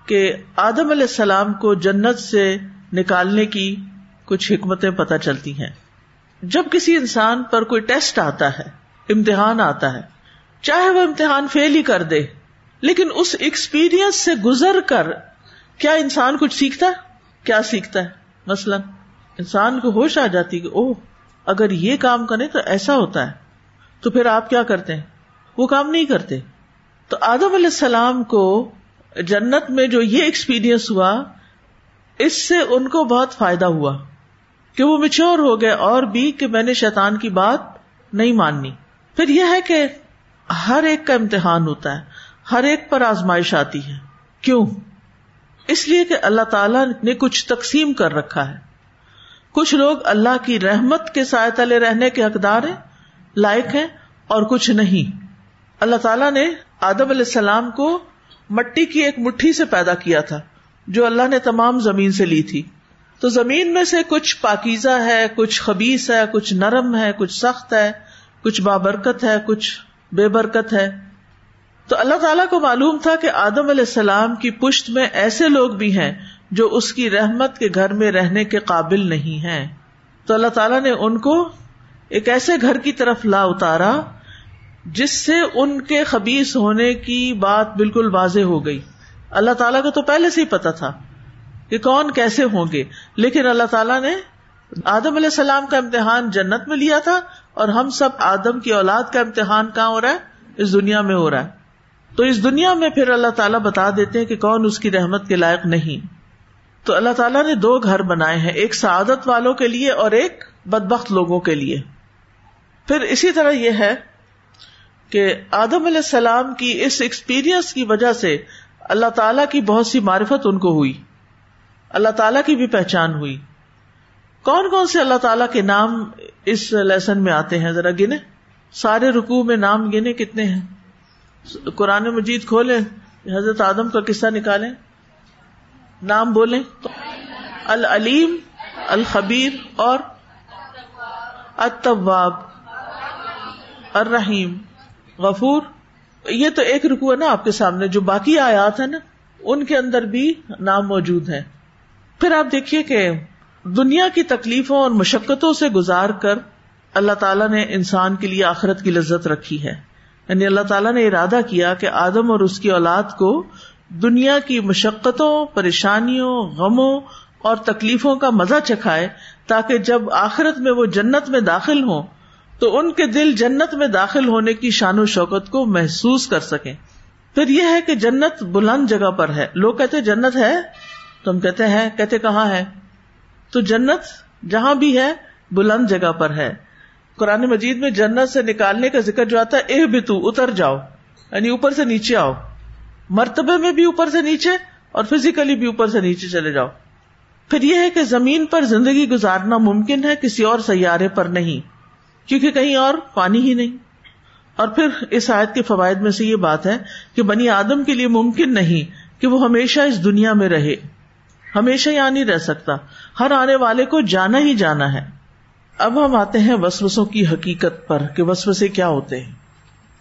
[SPEAKER 1] کہ آدم علیہ السلام کو جنت سے نکالنے کی کچھ حکمتیں پتہ چلتی ہیں۔ جب کسی انسان پر کوئی ٹیسٹ آتا ہے، امتحان آتا ہے، چاہے وہ امتحان فیل ہی کر دے لیکن اس ایکسپیرئنس سے گزر کر کیا انسان کچھ سیکھتا ہے؟ کیا سیکھتا ہے؟ مثلاً انسان کو ہوش آ جاتی کہ اوہ، اگر یہ کام کرے تو ایسا ہوتا ہے۔ تو پھر آپ کیا کرتے ہیں؟ وہ کام نہیں کرتے۔ تو آدم علیہ السلام کو جنت میں جو یہ ایکسپیرئنس ہوا، اس سے ان کو بہت فائدہ ہوا کہ وہ مچور ہو گئے اور بھی کہ میں نے شیطان کی بات نہیں ماننی۔ پھر یہ ہے کہ ہر ایک کا امتحان ہوتا ہے۔ ہر ایک پر آزمائش آتی ہے۔ کیوں؟ اس لیے کہ اللہ تعالی نے کچھ تقسیم کر رکھا ہے۔ کچھ لوگ اللہ کی رحمت کے سائے تلے رہنے کے حقدار ہیں، لائق ہیں اور کچھ نہیں۔ اللہ تعالیٰ نے آدم علیہ السلام کو مٹی کی ایک مٹھی سے پیدا کیا تھا، جو اللہ نے تمام زمین سے لی تھی۔ تو زمین میں سے کچھ پاکیزہ ہے، کچھ خبیص ہے، کچھ نرم ہے، کچھ سخت ہے، کچھ بابرکت ہے، کچھ بے برکت ہے۔ تو اللہ تعالیٰ کو معلوم تھا کہ آدم علیہ السلام کی پشت میں ایسے لوگ بھی ہیں جو اس کی رحمت کے گھر میں رہنے کے قابل نہیں ہیں۔ تو اللہ تعالیٰ نے ان کو ایک ایسے گھر کی طرف لا اتارا جس سے ان کے خبیص ہونے کی بات بالکل واضح ہو گئی۔ اللہ تعالیٰ کو تو پہلے سے ہی پتا تھا کہ کون کیسے ہوں گے۔ لیکن اللہ تعالیٰ نے آدم علیہ السلام کا امتحان جنت میں لیا تھا اور ہم سب آدم کی اولاد کا امتحان کہاں ہو رہا ہے؟ اس دنیا میں ہو رہا ہے۔ تو اس دنیا میں پھر اللہ تعالیٰ بتا دیتے ہیں کہ کون اس کی رحمت کے لائق نہیں۔ تو اللہ تعالیٰ نے دو گھر بنائے ہیں، ایک سعادت والوں کے لیے اور ایک بدبخت لوگوں کے لیے۔ پھر اسی طرح یہ ہے کہ آدم علیہ السلام کی اس ایکسپیرئنس کی وجہ سے اللہ تعالیٰ کی بہت سی معرفت ان کو ہوئی۔ اللہ تعالیٰ کی بھی پہچان ہوئی۔ کون کون سے اللہ تعالیٰ کے نام اس لیسن میں آتے ہیں؟ ذرا گنے۔ سارے رکو میں نام گنے کتنے ہیں؟ قرآن مجید کھولے حضرت آدم کا قصہ نکالیں، نام بولیں تو العلیم، الخبیر اور الطواب الرحیم، غفور، یہ تو ایک رکو ہے نا آپ کے سامنے، جو باقی آیات ہیں نا، ان کے اندر بھی نام موجود ہے پھر آپ دیکھیے کہ دنیا کی تکلیفوں اور مشقتوں سے گزار کر اللہ تعالیٰ نے انسان کے لیے آخرت کی لذت رکھی ہے۔ یعنی اللہ تعالیٰ نے ارادہ کیا کہ آدم اور اس کی اولاد کو دنیا کی مشقتوں، پریشانیوں، غموں اور تکلیفوں کا مزہ چکھائے تاکہ جب آخرت میں وہ جنت میں داخل ہوں تو ان کے دل جنت میں داخل ہونے کی شان و شوکت کو محسوس کر سکیں۔ پھر یہ ہے کہ جنت بلند جگہ پر ہے۔ لوگ کہتے جنت ہے، تو ہم کہتے ہیں کہتے کہاں ہے؟ تو جنت جہاں بھی ہے، بلند جگہ پر ہے۔ قرآن مجید میں جنت سے نکالنے کا ذکر جو آتا ہے، اے بتو اتر جاؤ یعنی اوپر سے نیچے آؤ۔ مرتبے میں بھی اوپر سے نیچے اور فزیکلی بھی اوپر سے نیچے چلے جاؤ۔ پھر یہ ہے کہ زمین پر زندگی گزارنا ممکن ہے، کسی اور سیارے پر نہیں، کیونکہ کہیں اور پانی ہی نہیں۔ اور پھر اس آیت کے فوائد میں سے یہ بات ہے کہ بنی آدم کے لیے ممکن نہیں کہ وہ ہمیشہ اس دنیا میں رہے، ہمیشہ یہاں نہیں رہ سکتا۔ ہر آنے والے کو جانا ہی جانا ہے۔ اب ہم آتے ہیں وسوسوں کی حقیقت پر کہ وسوسے کیا ہوتے ہیں۔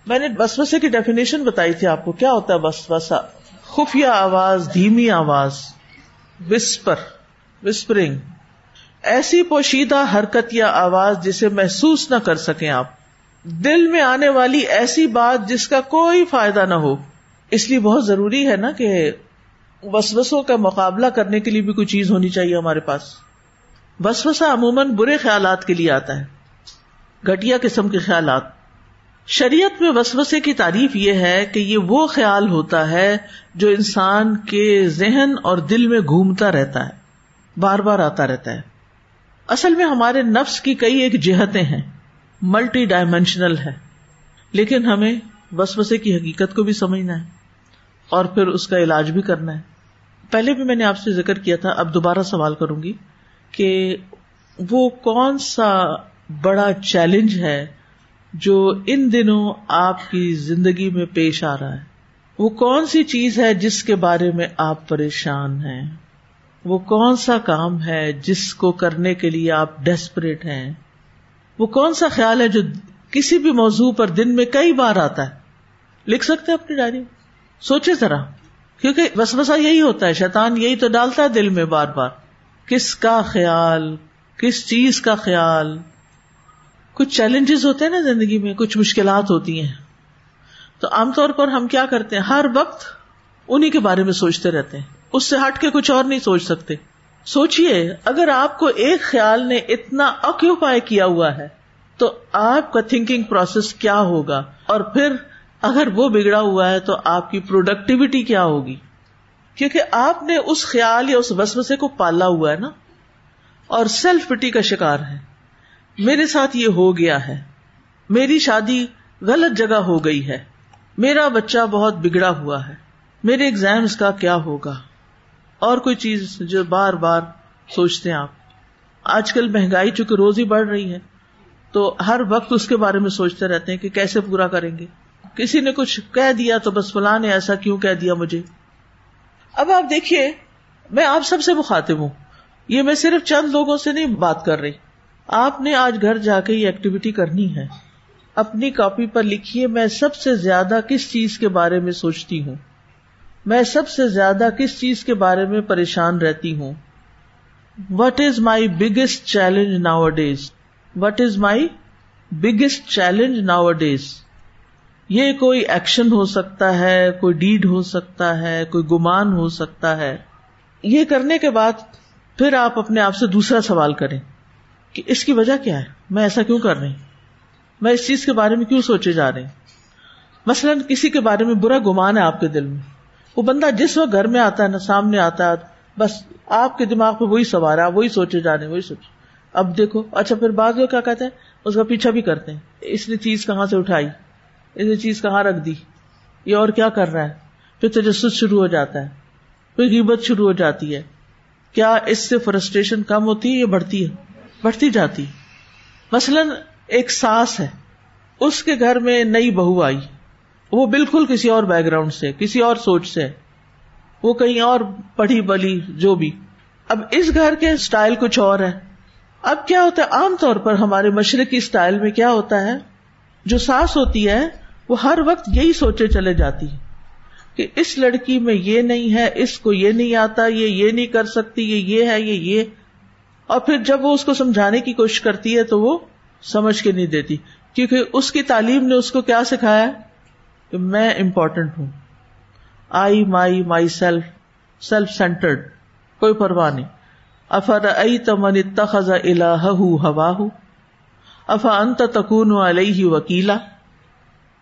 [SPEAKER 1] میں نے وسوسے کی ڈیفینیشن بتائی تھی آپ کو۔ کیا ہوتا ہے وسوسا خفیہ آواز، دھیمی آواز وسپر وسپرنگ ایسی پوشیدہ حرکت یا آواز جسے محسوس نہ کر سکیں آپ۔ دل میں آنے والی ایسی بات جس کا کوئی فائدہ نہ ہو۔ اس لیے بہت ضروری ہے نا کہ وسوسوں کا مقابلہ کرنے کے لیے بھی کوئی چیز ہونی چاہیے ہمارے پاس۔ وسوسا عموماً برے خیالات کے لیے آتا ہے گٹیا قسم کے خیالات۔ شریعت میں وسوسے کی تعریف یہ ہے کہ یہ وہ خیال ہوتا ہے جو انسان کے ذہن اور دل میں گھومتا رہتا ہے، بار بار آتا رہتا ہے۔ اصل میں ہمارے نفس کی کئی ایک جہتیں ہیں، ملٹی ڈائمینشنل ہے، لیکن ہمیں وسوسے کی حقیقت کو بھی سمجھنا ہے اور پھر اس کا علاج بھی کرنا ہے۔ پہلے بھی میں نے آپ سے ذکر کیا تھا، اب دوبارہ سوال کروں گی۔ کہ وہ کون سا بڑا چیلنج ہے جو ان دنوں آپ کی زندگی میں پیش آ رہا ہے۔ وہ کون سی چیز ہے جس کے بارے میں آپ پریشان ہیں؟ وہ کون سا کام ہے جس کو کرنے کے لیے آپ ڈیسپریٹ ہیں؟ وہ کون سا خیال ہے جو کسی بھی موضوع پر دن میں کئی بار آتا ہے؟ لکھ سکتے اپنی ڈائری سوچے ذرا، کیونکہ بس بسا یہی ہوتا ہے، شیطان یہی تو ڈالتا ہے دل میں بار بار۔ کس کا خیال، کس چیز کا خیال؟ کچھ چیلنجز ہوتے ہیں نا زندگی میں، کچھ مشکلات ہوتی ہیں۔ تو عام طور پر ہم کیا کرتے ہیں؟ ہر وقت انہیں کے بارے میں سوچتے رہتے ہیں۔ اس سے ہٹ کے کچھ اور نہیں سوچ سکتے۔ سوچیے اگر آپ کو ایک خیال نے اتنا آکوپائی کیا ہوا ہے، تو آپ کا تھنکنگ پروسیس کیا ہوگا؟ اور پھر اگر وہ بگڑا ہوا ہے، تو آپ کی پروڈکٹیوٹی کیا ہوگی؟ کیونکہ آپ نے اس خیال یا اس وسوسے کو پالا ہوا ہے نا اور سیلف پٹی کا شکار ہے۔ میرے ساتھ یہ ہو گیا ہے۔ میری شادی غلط جگہ ہو گئی ہے۔ میرا بچہ بہت بگڑا ہوا ہے۔ میرے ایگزامس کا کیا ہوگا؟ اور کوئی چیز جو بار بار سوچتے ہیں آپ۔ آج کل مہنگائی چونکہ روز ہی بڑھ رہی ہے، تو ہر وقت اس کے بارے میں سوچتے رہتے ہیں کہ کیسے پورا کریں گے۔ کسی نے کچھ کہہ دیا تو بس فلاں نے ایسا کیوں کہہ دیا مجھے؟ اب آپ دیکھیے، میں آپ سب سے مخاطب ہوں۔ یہ میں صرف چند لوگوں سے نہیں بات کر رہی۔ آپ نے آج گھر جا کے یہ ایکٹیویٹی کرنی ہے۔ اپنی کاپی پر لکھیے، میں سب سے زیادہ کس چیز کے بارے میں سوچتی ہوں؟ میں سب سے زیادہ کس چیز کے بارے میں پریشان رہتی ہوں؟ What is my biggest challenge nowadays what is my biggest challenge nowadays یہ کوئی ایکشن ہو سکتا ہے، کوئی ڈیڈ ہو سکتا ہے، کوئی گمان ہو سکتا ہے۔ یہ کرنے کے بعد پھر آپ اپنے آپ سے دوسرا سوال کریں کہ اس کی وجہ کیا ہے؟ میں ایسا کیوں کر رہی میں اس چیز کے بارے میں کیوں سوچے جا رہے مثلاً کسی کے بارے میں برا گمان ہے آپ کے دل میں۔ وہ بندہ جس وقت گھر میں آتا ہے نا سامنے آتا ہے، بس آپ کے دماغ پہ وہی سوار ہے وہی سوچے جا رہے ہیں، وہی سوچے۔ اب دیکھو اچھا پھر بعض لوگ کیا کہتے ہیں؟ اس کا پیچھا بھی کرتے ہیں۔ اس نے چیز کہاں سے اٹھائی؟ اس نے چیز کہاں رکھ دی؟ یہ اور کیا کر رہا ہے؟ پھر تجسس شروع ہو جاتا ہے۔ پھر غیبت شروع ہو جاتی ہے۔ کیا اس سے فرسٹریشن کم ہوتی ہے یا بڑھتی ہے؟ بڑھتی جاتی مثلاً ایک ساس ہے۔ اس کے گھر میں نئی بہو آئی۔ وہ بالکل کسی اور بیک گراؤنڈ سے، کسی اور سوچ سے۔ وہ کہیں اور پڑھی بلی جو بھی۔ اب اس گھر کے اسٹائل کچھ اور ہے۔ اب کیا ہوتا ہے؟ عام طور پر ہمارے مشرقی اسٹائل میں کیا ہوتا ہے؟ جو ساس ہوتی ہے وہ ہر وقت یہی سوچے چلے جاتی ہے کہ اس لڑکی میں یہ نہیں ہے، اس کو یہ نہیں آتا، یہ یہ نہیں کر سکتی، یہ یہ ہے، یہ یہ۔ اور پھر جب وہ اس کو سمجھانے کی کوشش کرتی ہے تو وہ سمجھ کے نہیں دیتی۔ کیونکہ اس کی تعلیم نے اس کو کیا سکھایا؟ کہ میں امپورٹنٹ ہوں۔ I my myself self centred کوئی پرواہ نہیں۔ افر ائی تمن تخذ الہ ہوا افا انت تکون علیہ وکیلا؟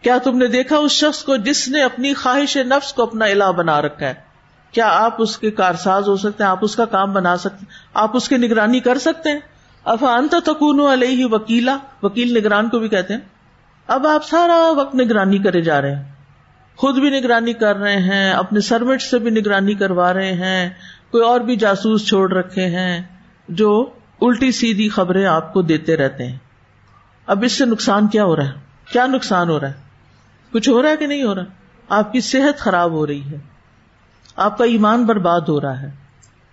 [SPEAKER 1] کیا تم نے دیکھا اس شخص کو جس نے اپنی خواہش نفس کو اپنا الہ بنا رکھا ہے؟ کیا آپ اس کے کارساز ہو سکتے ہیں؟ آپ اس کا کام بنا سکتے ہیں؟ آپ اس کی نگرانی کر سکتے ہیں؟ افان تو تکون علیہ وکیلا، وکیل نگران کو بھی کہتے ہیں۔ اب آپ سارا وقت نگرانی کرے جا رہے ہیں۔ خود بھی نگرانی کر رہے ہیں، اپنے سرمٹ سے بھی نگرانی کروا رہے ہیں۔ کوئی اور بھی جاسوس چھوڑ رکھے ہیں، جو الٹی سیدھی خبریں آپ کو دیتے رہتے ہیں۔ اب اس سے نقصان کیا ہو رہا ہے؟ کیا نقصان ہو رہا ہے؟ کچھ ہو رہا ہے کہ نہیں ہو رہا؟ آپ کی صحت خراب ہو رہی ہے۔ آپ کا ایمان برباد ہو رہا ہے۔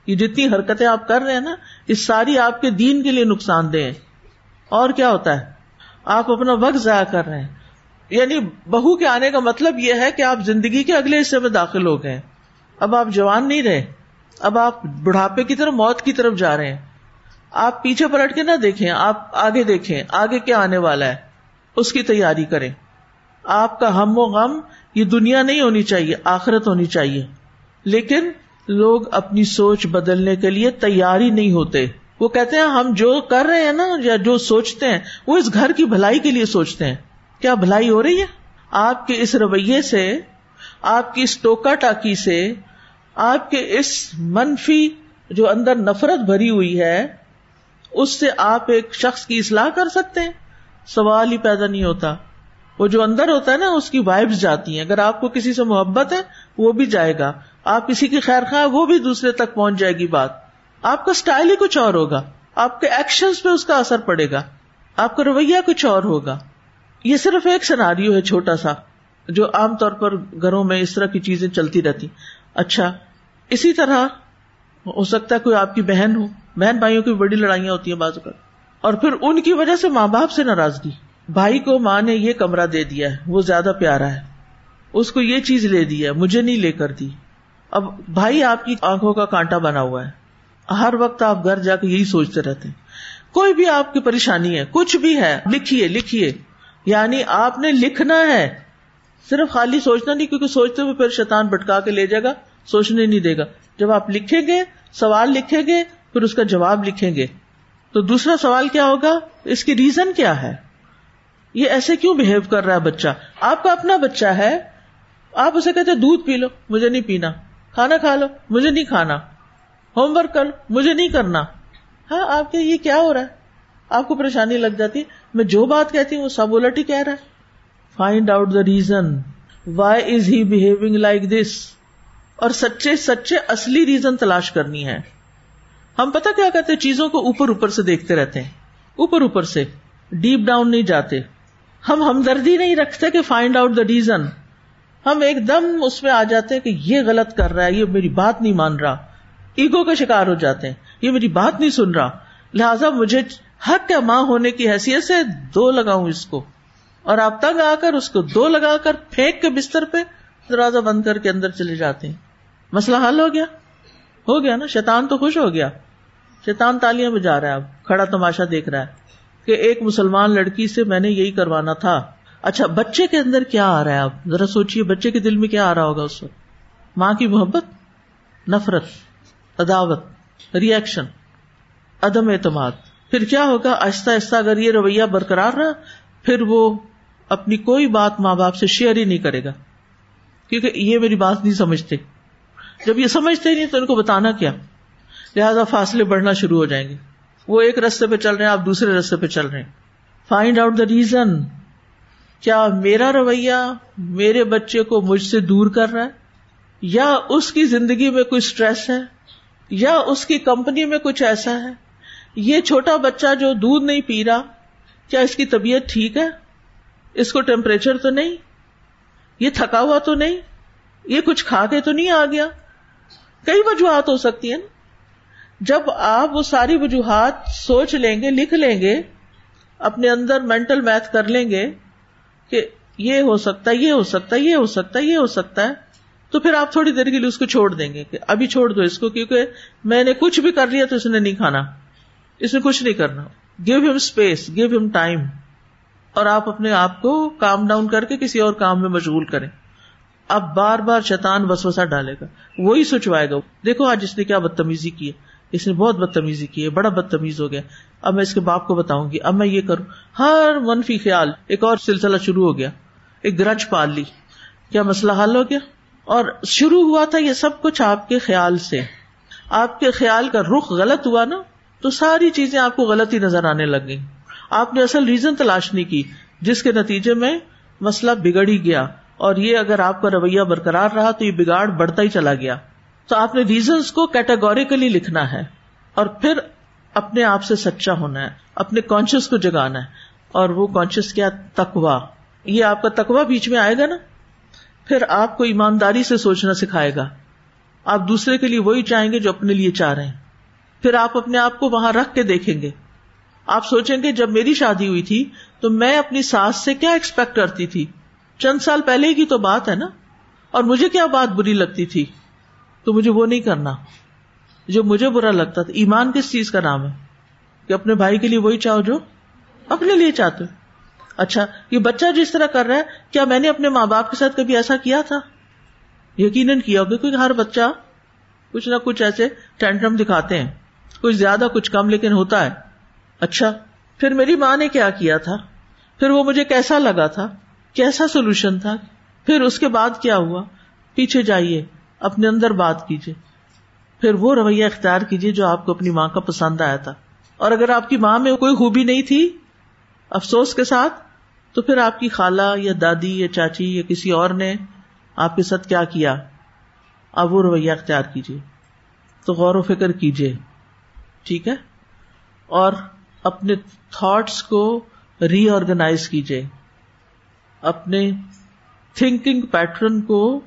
[SPEAKER 1] یہ جتنی حرکتیں آپ کر رہے ہیں نا، یہ ساری آپ کے دین کے لیے نقصان دہ اور کیا ہوتا ہے؟ آپ اپنا وقت ضائع کر رہے ہیں۔ یعنی بہو کے آنے کا مطلب یہ ہے کہ آپ زندگی کے اگلے حصے میں داخل ہو گئے اب آپ جوان نہیں رہے۔ اب آپ بڑھاپے کی طرف، موت کی طرف جا رہے ہیں۔ آپ پیچھے پلٹ کے نہ دیکھیں، آپ آگے دیکھیں، آگے کیا آنے والا ہے؟ اس کی تیاری کریں۔ آپ کا ہم و غم یہ دنیا نہیں ہونی چاہیے، آخرت ہونی چاہیے۔ لیکن لوگ اپنی سوچ بدلنے کے لیے تیاری نہیں ہوتے۔ وہ کہتے ہیں، ہم جو کر رہے ہیں نا، یا جو سوچتے ہیں، وہ اس گھر کی بھلائی کے لیے سوچتے ہیں۔ کیا بھلائی ہو رہی ہے؟ آپ کے اس رویے سے، آپ کی اس ٹوکا ٹاکی سے، آپ کے اس منفی جو اندر نفرت بھری ہوئی ہے، اس سے آپ ایک شخص کی اصلاح کر سکتے ہیں۔ سوال ہی پیدا نہیں ہوتا۔ وہ جو اندر ہوتا ہے نا، اس کی وائبس جاتی ہیں۔ اگر آپ کو کسی سے محبت ہے، وہ بھی جائے گا۔ آپ کسی کی خیر خواہ، وہ بھی دوسرے تک پہنچ جائے گی بات۔ آپ کا اسٹائل ہی کچھ اور ہوگا۔ آپ کے ایکشن پہ اس کا اثر پڑے گا۔ آپ کا رویہ کچھ اور ہوگا۔ یہ صرف ایک سناریو ہے چھوٹا سا، جو عام طور پر گھروں میں اس طرح کی چیزیں چلتی رہتی۔ اچھا اسی طرح ہو سکتا ہے کوئی آپ کی بہن ہو۔ بہن بھائیوں کی بڑی لڑائیاں ہوتی ہیں بازو کا۔ اور پھر ان کی وجہ سے ماں باپ سے ناراضگی۔ بھائی کو ماں نے یہ کمرہ دے دیا ہے، وہ زیادہ پیارا ہے۔ اس کو یہ چیز لے دی ہے، مجھے نہیں لے کر دی۔ اب بھائی آپ کی آنکھوں کا کانٹا بنا ہوا ہے۔ ہر وقت آپ گھر جا کے یہی سوچتے رہتے ہیں۔ کوئی بھی آپ کی پریشانی ہے، کچھ بھی ہے، لکھیے لکھیے۔ یعنی آپ نے لکھنا ہے۔ صرف خالی سوچنا نہیں، کیونکہ سوچتے ہوئے پھر شیطان بٹکا کے لے جائے گا، سوچنے نہیں دے گا۔ جب آپ لکھیں گے، سوال لکھیں گے، پھر اس کا جواب لکھیں گے۔ تو دوسرا سوال کیا ہوگا؟ اس کی ریزن کیا ہے؟ یہ ایسے کیوں بہیو کر رہا ہے بچہ؟ آپ کا اپنا بچہ ہے، آپ اسے کہتے دودھ پی لو، مجھے نہیں پینا۔ کھانا کھا لو، مجھے نہیں کھانا۔ ہوم ورک کر لو، مجھے نہیں کرنا۔ ہاں آپ کے یہ کیا ہو رہا ہے؟ آپ کو پریشانی لگ جاتی میں جو بات کہتی ہوں، وہ سب الٹ ہی کہہ رہا ہے۔ Find out the reason why is he behaving like this اور سچے سچے اصلی ریزن تلاش کرنی ہے۔ ہم پتا کیا کہتے چیزوں کو اوپر اوپر سے دیکھتے رہتے ہیں۔ اوپر اوپر سے ڈیپ ڈاؤن نہیں جاتے۔ ہم ہمدردی نہیں رکھتے کہ فائنڈ آؤٹ دا ریزن ہم ایک دم اس میں آ جاتے ہیں کہ یہ غلط کر رہا ہے، یہ میری بات نہیں مان رہا۔ ایگو کا شکار ہو جاتے ہیں، یہ میری بات نہیں سن رہا۔ لہذا مجھے حق کیا ماں ہونے کی حیثیت سے دو لگاؤں اس کو۔ اور آپ تنگ آ کر اس کو دو لگا کر پھینک کے بستر پہ دروازہ بند کر کے اندر چلے جاتے ہیں۔ مسئلہ حل ہو گیا۔ ہو گیا نا؟ شیطان تو خوش ہو گیا۔ شیطان تالیاں بجا رہا ہے اب، کھڑا تماشا دیکھ رہا ہے۔ کہ ایک مسلمان لڑکی سے میں نے یہی کروانا تھا۔ اچھا بچے کے اندر کیا آ رہا ہے؟ آپ ذرا سوچیے بچے کے دل میں کیا آ رہا ہوگا اس وقت؟ ماں کی محبت، نفرت، عداوت ریئیکشن عدم اعتماد۔ پھر کیا ہوگا؟ آہستہ آہستہ اگر یہ رویہ برقرار رہا، پھر وہ اپنی کوئی بات ماں باپ سے شیئر ہی نہیں کرے گا۔ کیونکہ یہ میری بات نہیں سمجھتے۔ جب یہ سمجھتے نہیں تو ان کو بتانا کیا؟ لہذا فاصلے بڑھنا شروع ہو جائیں گے۔ وہ ایک رستے پہ چل رہے ہیں، آپ دوسرے رستے پہ چل رہے ہیں۔ فائنڈ آؤٹ دا ریزن کیا میرا رویہ میرے بچے کو مجھ سے دور کر رہا ہے؟ یا اس کی زندگی میں کوئی اسٹریس ہے؟ یا اس کی کمپنی میں کچھ ایسا ہے؟ یہ چھوٹا بچہ جو دودھ نہیں پی رہا، کیا اس کی طبیعت ٹھیک ہے؟ اس کو ٹیمپریچر تو نہیں؟ یہ تھکا ہوا تو نہیں؟ یہ کچھ کھا کے تو نہیں آ گیا؟ کئی وجوہات ہو سکتی ہیں۔ جب آپ وہ ساری وجوہات سوچ لیں گے، لکھ لیں گے، اپنے اندر مینٹل میتھ کر لیں گے کہ یہ ہو سکتا ہے، یہ ہو سکتا ہے، یہ ہو سکتا ہے، یہ ہو سکتا ہے، تو پھر آپ تھوڑی دیر کے لیے اس کو چھوڑ دیں گے کہ ابھی چھوڑ دو اس کو کیونکہ میں نے کچھ بھی کر لیا تو اس نے نہیں کھانا۔ اس میں کچھ نہیں کرنا۔ گیو ہم اسپیس گیو ہم ٹائم اور آپ اپنے آپ کو کام ڈاؤن کر کے کسی اور کام میں مشغول کریں۔ اب بار بار شیطان وسوسہ ڈالے گا۔ وہی سوچوائے گا۔ دیکھو آج اس نے کیا بدتمیزی کی ہے۔ اس نے بہت بدتمیزی کی ہے، بڑا بدتمیز ہو گیا۔ اب میں اس کے باپ کو بتاؤں گی، اب میں یہ کروں۔ ہر منفی خیال ایک اور سلسلہ شروع ہو گیا۔ ایک گرج پال لی۔ کیا مسئلہ حل ہو گیا؟ اور شروع ہوا تھا یہ سب کچھ آپ کے خیال سے۔ آپ کے خیال کا رخ غلط ہوا نا، تو ساری چیزیں آپ کو غلط ہی نظر آنے لگ گئی آپ نے اصل ریزن تلاش نہیں کی، جس کے نتیجے میں مسئلہ بگڑ ہی گیا۔ اور یہ اگر آپ کا رویہ برقرار رہا تو یہ بگاڑ بڑھتا ہی چلا گیا۔ تو آپ نے ریزنس کو کیٹاگوریکلی لکھنا ہے اور پھر اپنے آپ سے سچا ہونا ہے، اپنے کانشیس کو جگانا ہے اور وہ کانشیس کیا؟ تکوا یہ آپ کا تکوا بیچ میں آئے گا نا؟ پھر آپ کو ایمانداری سے سوچنا سکھائے گا۔ آپ دوسرے کے لیے وہی چاہیں گے جو اپنے لیے چاہ رہے ہیں۔ پھر آپ اپنے آپ کو وہاں رکھ کے دیکھیں گے۔ آپ سوچیں گے، جب میری شادی ہوئی تھی تو میں اپنی ساس سے کیا ایکسپیکٹ کرتی تھی؟ چند سال پہلے کی تو بات ہے نا؟ اور مجھے کیا بات بری لگتی تھی؟ تو مجھے وہ نہیں کرنا۔ جو مجھے برا لگتا تھا، ایمان کس چیز کا نام ہے؟ کہ اپنے بھائی کے لیے وہی چاہو جو اپنے لیے چاہتے اچھا یہ بچہ جس طرح کر رہا ہے، کیا میں نے اپنے ماں باپ کے ساتھ کبھی ایسا کیا تھا؟ یقیناً کیا ہوگا، کیونکہ ہر بچہ کچھ نہ کچھ ایسے ٹینٹرم دکھاتے ہیں۔ کچھ زیادہ، کچھ کم، لیکن ہوتا ہے۔ اچھا پھر میری ماں نے کیا کیا تھا؟ پھر وہ مجھے کیسا لگا تھا؟ کیسا سولوشن تھا؟ پھر اس کے بعد کیا ہوا؟ پیچھے جائیے۔ اپنے اندر بات کیجیے پھر وہ رویہ اختیار کیجیے جو آپ کو اپنی ماں کا پسند آیا تھا۔ اور اگر آپ کی ماں میں کوئی خوبی نہیں تھی افسوس کے ساتھ، تو پھر آپ کی خالہ یا دادی یا چاچی یا کسی اور نے آپ کے ساتھ کیا کیا؟ اب وہ رویہ اختیار کیجیے تو غور و فکر کیجیے ٹھیک ہے؟ اور اپنے تھاٹس کو ری آرگنائز کیجیے اپنے تھنکنگ پیٹرن کو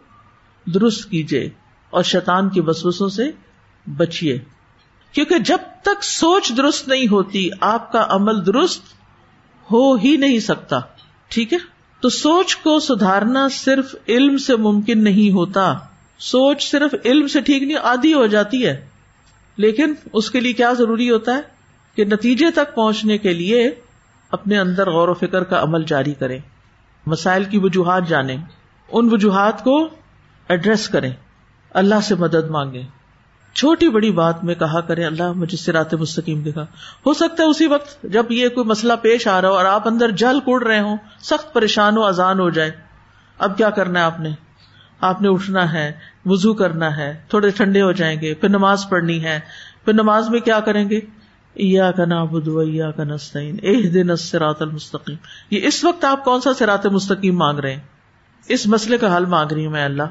[SPEAKER 1] درست کیجیے اور شیطان کی وسوسوں سے بچیے۔ کیونکہ جب تک سوچ درست نہیں ہوتی، آپ کا عمل درست ہو ہی نہیں سکتا، ٹھیک ہے؟ تو سوچ کو سدھارنا صرف علم سے ممکن نہیں ہوتا۔ سوچ صرف علم سے ٹھیک نہیں آدھی ہو جاتی ہے۔ لیکن اس کے لیے کیا ضروری ہوتا ہے؟ کہ نتیجے تک پہنچنے کے لیے اپنے اندر غور و فکر کا عمل جاری کریں۔ مسائل کی وجوہات جانیں۔ ان وجوہات کو ایڈریس کریں۔ اللہ سے مدد مانگے چھوٹی بڑی بات میں کہا کرے اللہ مجھے سرات مستقیم دکھا۔ ہو سکتا ہے اسی وقت جب یہ کوئی مسئلہ پیش آ رہا ہو اور آپ اندر جل کوڑ رہے ہوں، سخت پریشان ہو اذان ہو جائے۔ اب کیا کرنا ہے آپ نے؟ آپ نے اٹھنا ہے وزو کرنا ہے، تھوڑے ٹھنڈے ہو جائیں گے، پھر نماز پڑھنی ہے۔ پھر نماز میں کیا کریں گے؟ یا کا نا کا نسطین اح دن سرات المستقیم۔ یہ اس وقت آپ کون سا سرات مستقیم مانگ رہے ہیں؟ اس مسئلے کا حل مانگ رہی ہوں میں، اللہ۔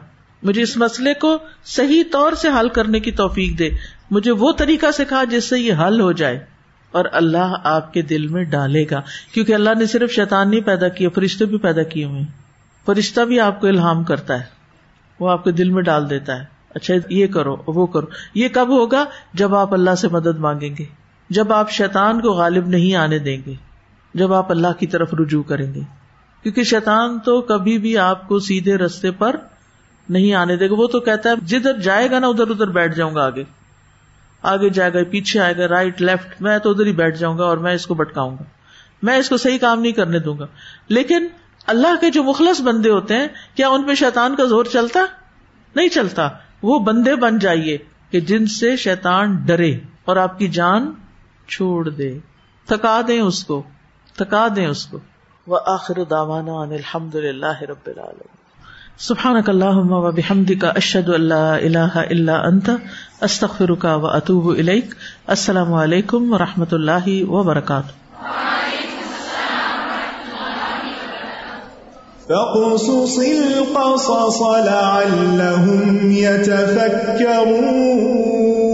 [SPEAKER 1] مجھے اس مسئلے کو صحیح طور سے حل کرنے کی توفیق دے۔ مجھے وہ طریقہ سکھا جس سے یہ حل ہو جائے اور اللہ آپ کے دل میں ڈالے گا۔ کیونکہ اللہ نے صرف شیطان نہیں پیدا کیا فرشتے بھی پیدا کیے ہوئے فرشتہ بھی آپ کو الحام کرتا ہے۔ وہ آپ کے دل میں ڈال دیتا ہے۔ اچھا یہ کرو، وہ کرو۔ یہ کب ہوگا؟ جب آپ اللہ سے مدد مانگیں گے۔ جب آپ شیطان کو غالب نہیں آنے دیں گے۔ جب آپ اللہ کی طرف رجوع کریں گے۔ کیونکہ شیطان تو کبھی بھی آپ کو سیدھے رستے پر نہیں آنے دے گا۔ وہ تو کہتا ہے، جدھر جائے گا نا، ادھر ادھر بیٹھ جاؤں گا آگے۔ آگے جائے گا، پیچھے آئے گا رائٹ لیفٹ میں تو ادھر ہی بیٹھ جاؤں گا اور میں اس کو بٹکاؤں گا۔ میں اس کو صحیح کام نہیں کرنے دوں گا۔ لیکن اللہ کے جو مخلص بندے ہوتے ہیں، کیا ان پہ شیطان کا زور چلتا؟ نہیں چلتا۔ وہ بندے بن جائیے کہ جن سے شیطان ڈرے اور آپ کی جان چھوڑ دے۔ تھکا دیں اس کو، تھکا دیں اس کو۔ وہ آخر داوانا الحمد للہ رب العالمین۔ سبحان اللہ و بحمد کا اشد اللہ اللہ اللہ انت استخر کا و اطوب الیک۔ السلام علیکم و رحمۃ اللہ وبرکاتہ۔
[SPEAKER 2] فاقصص القصص لعلهم يتفكرون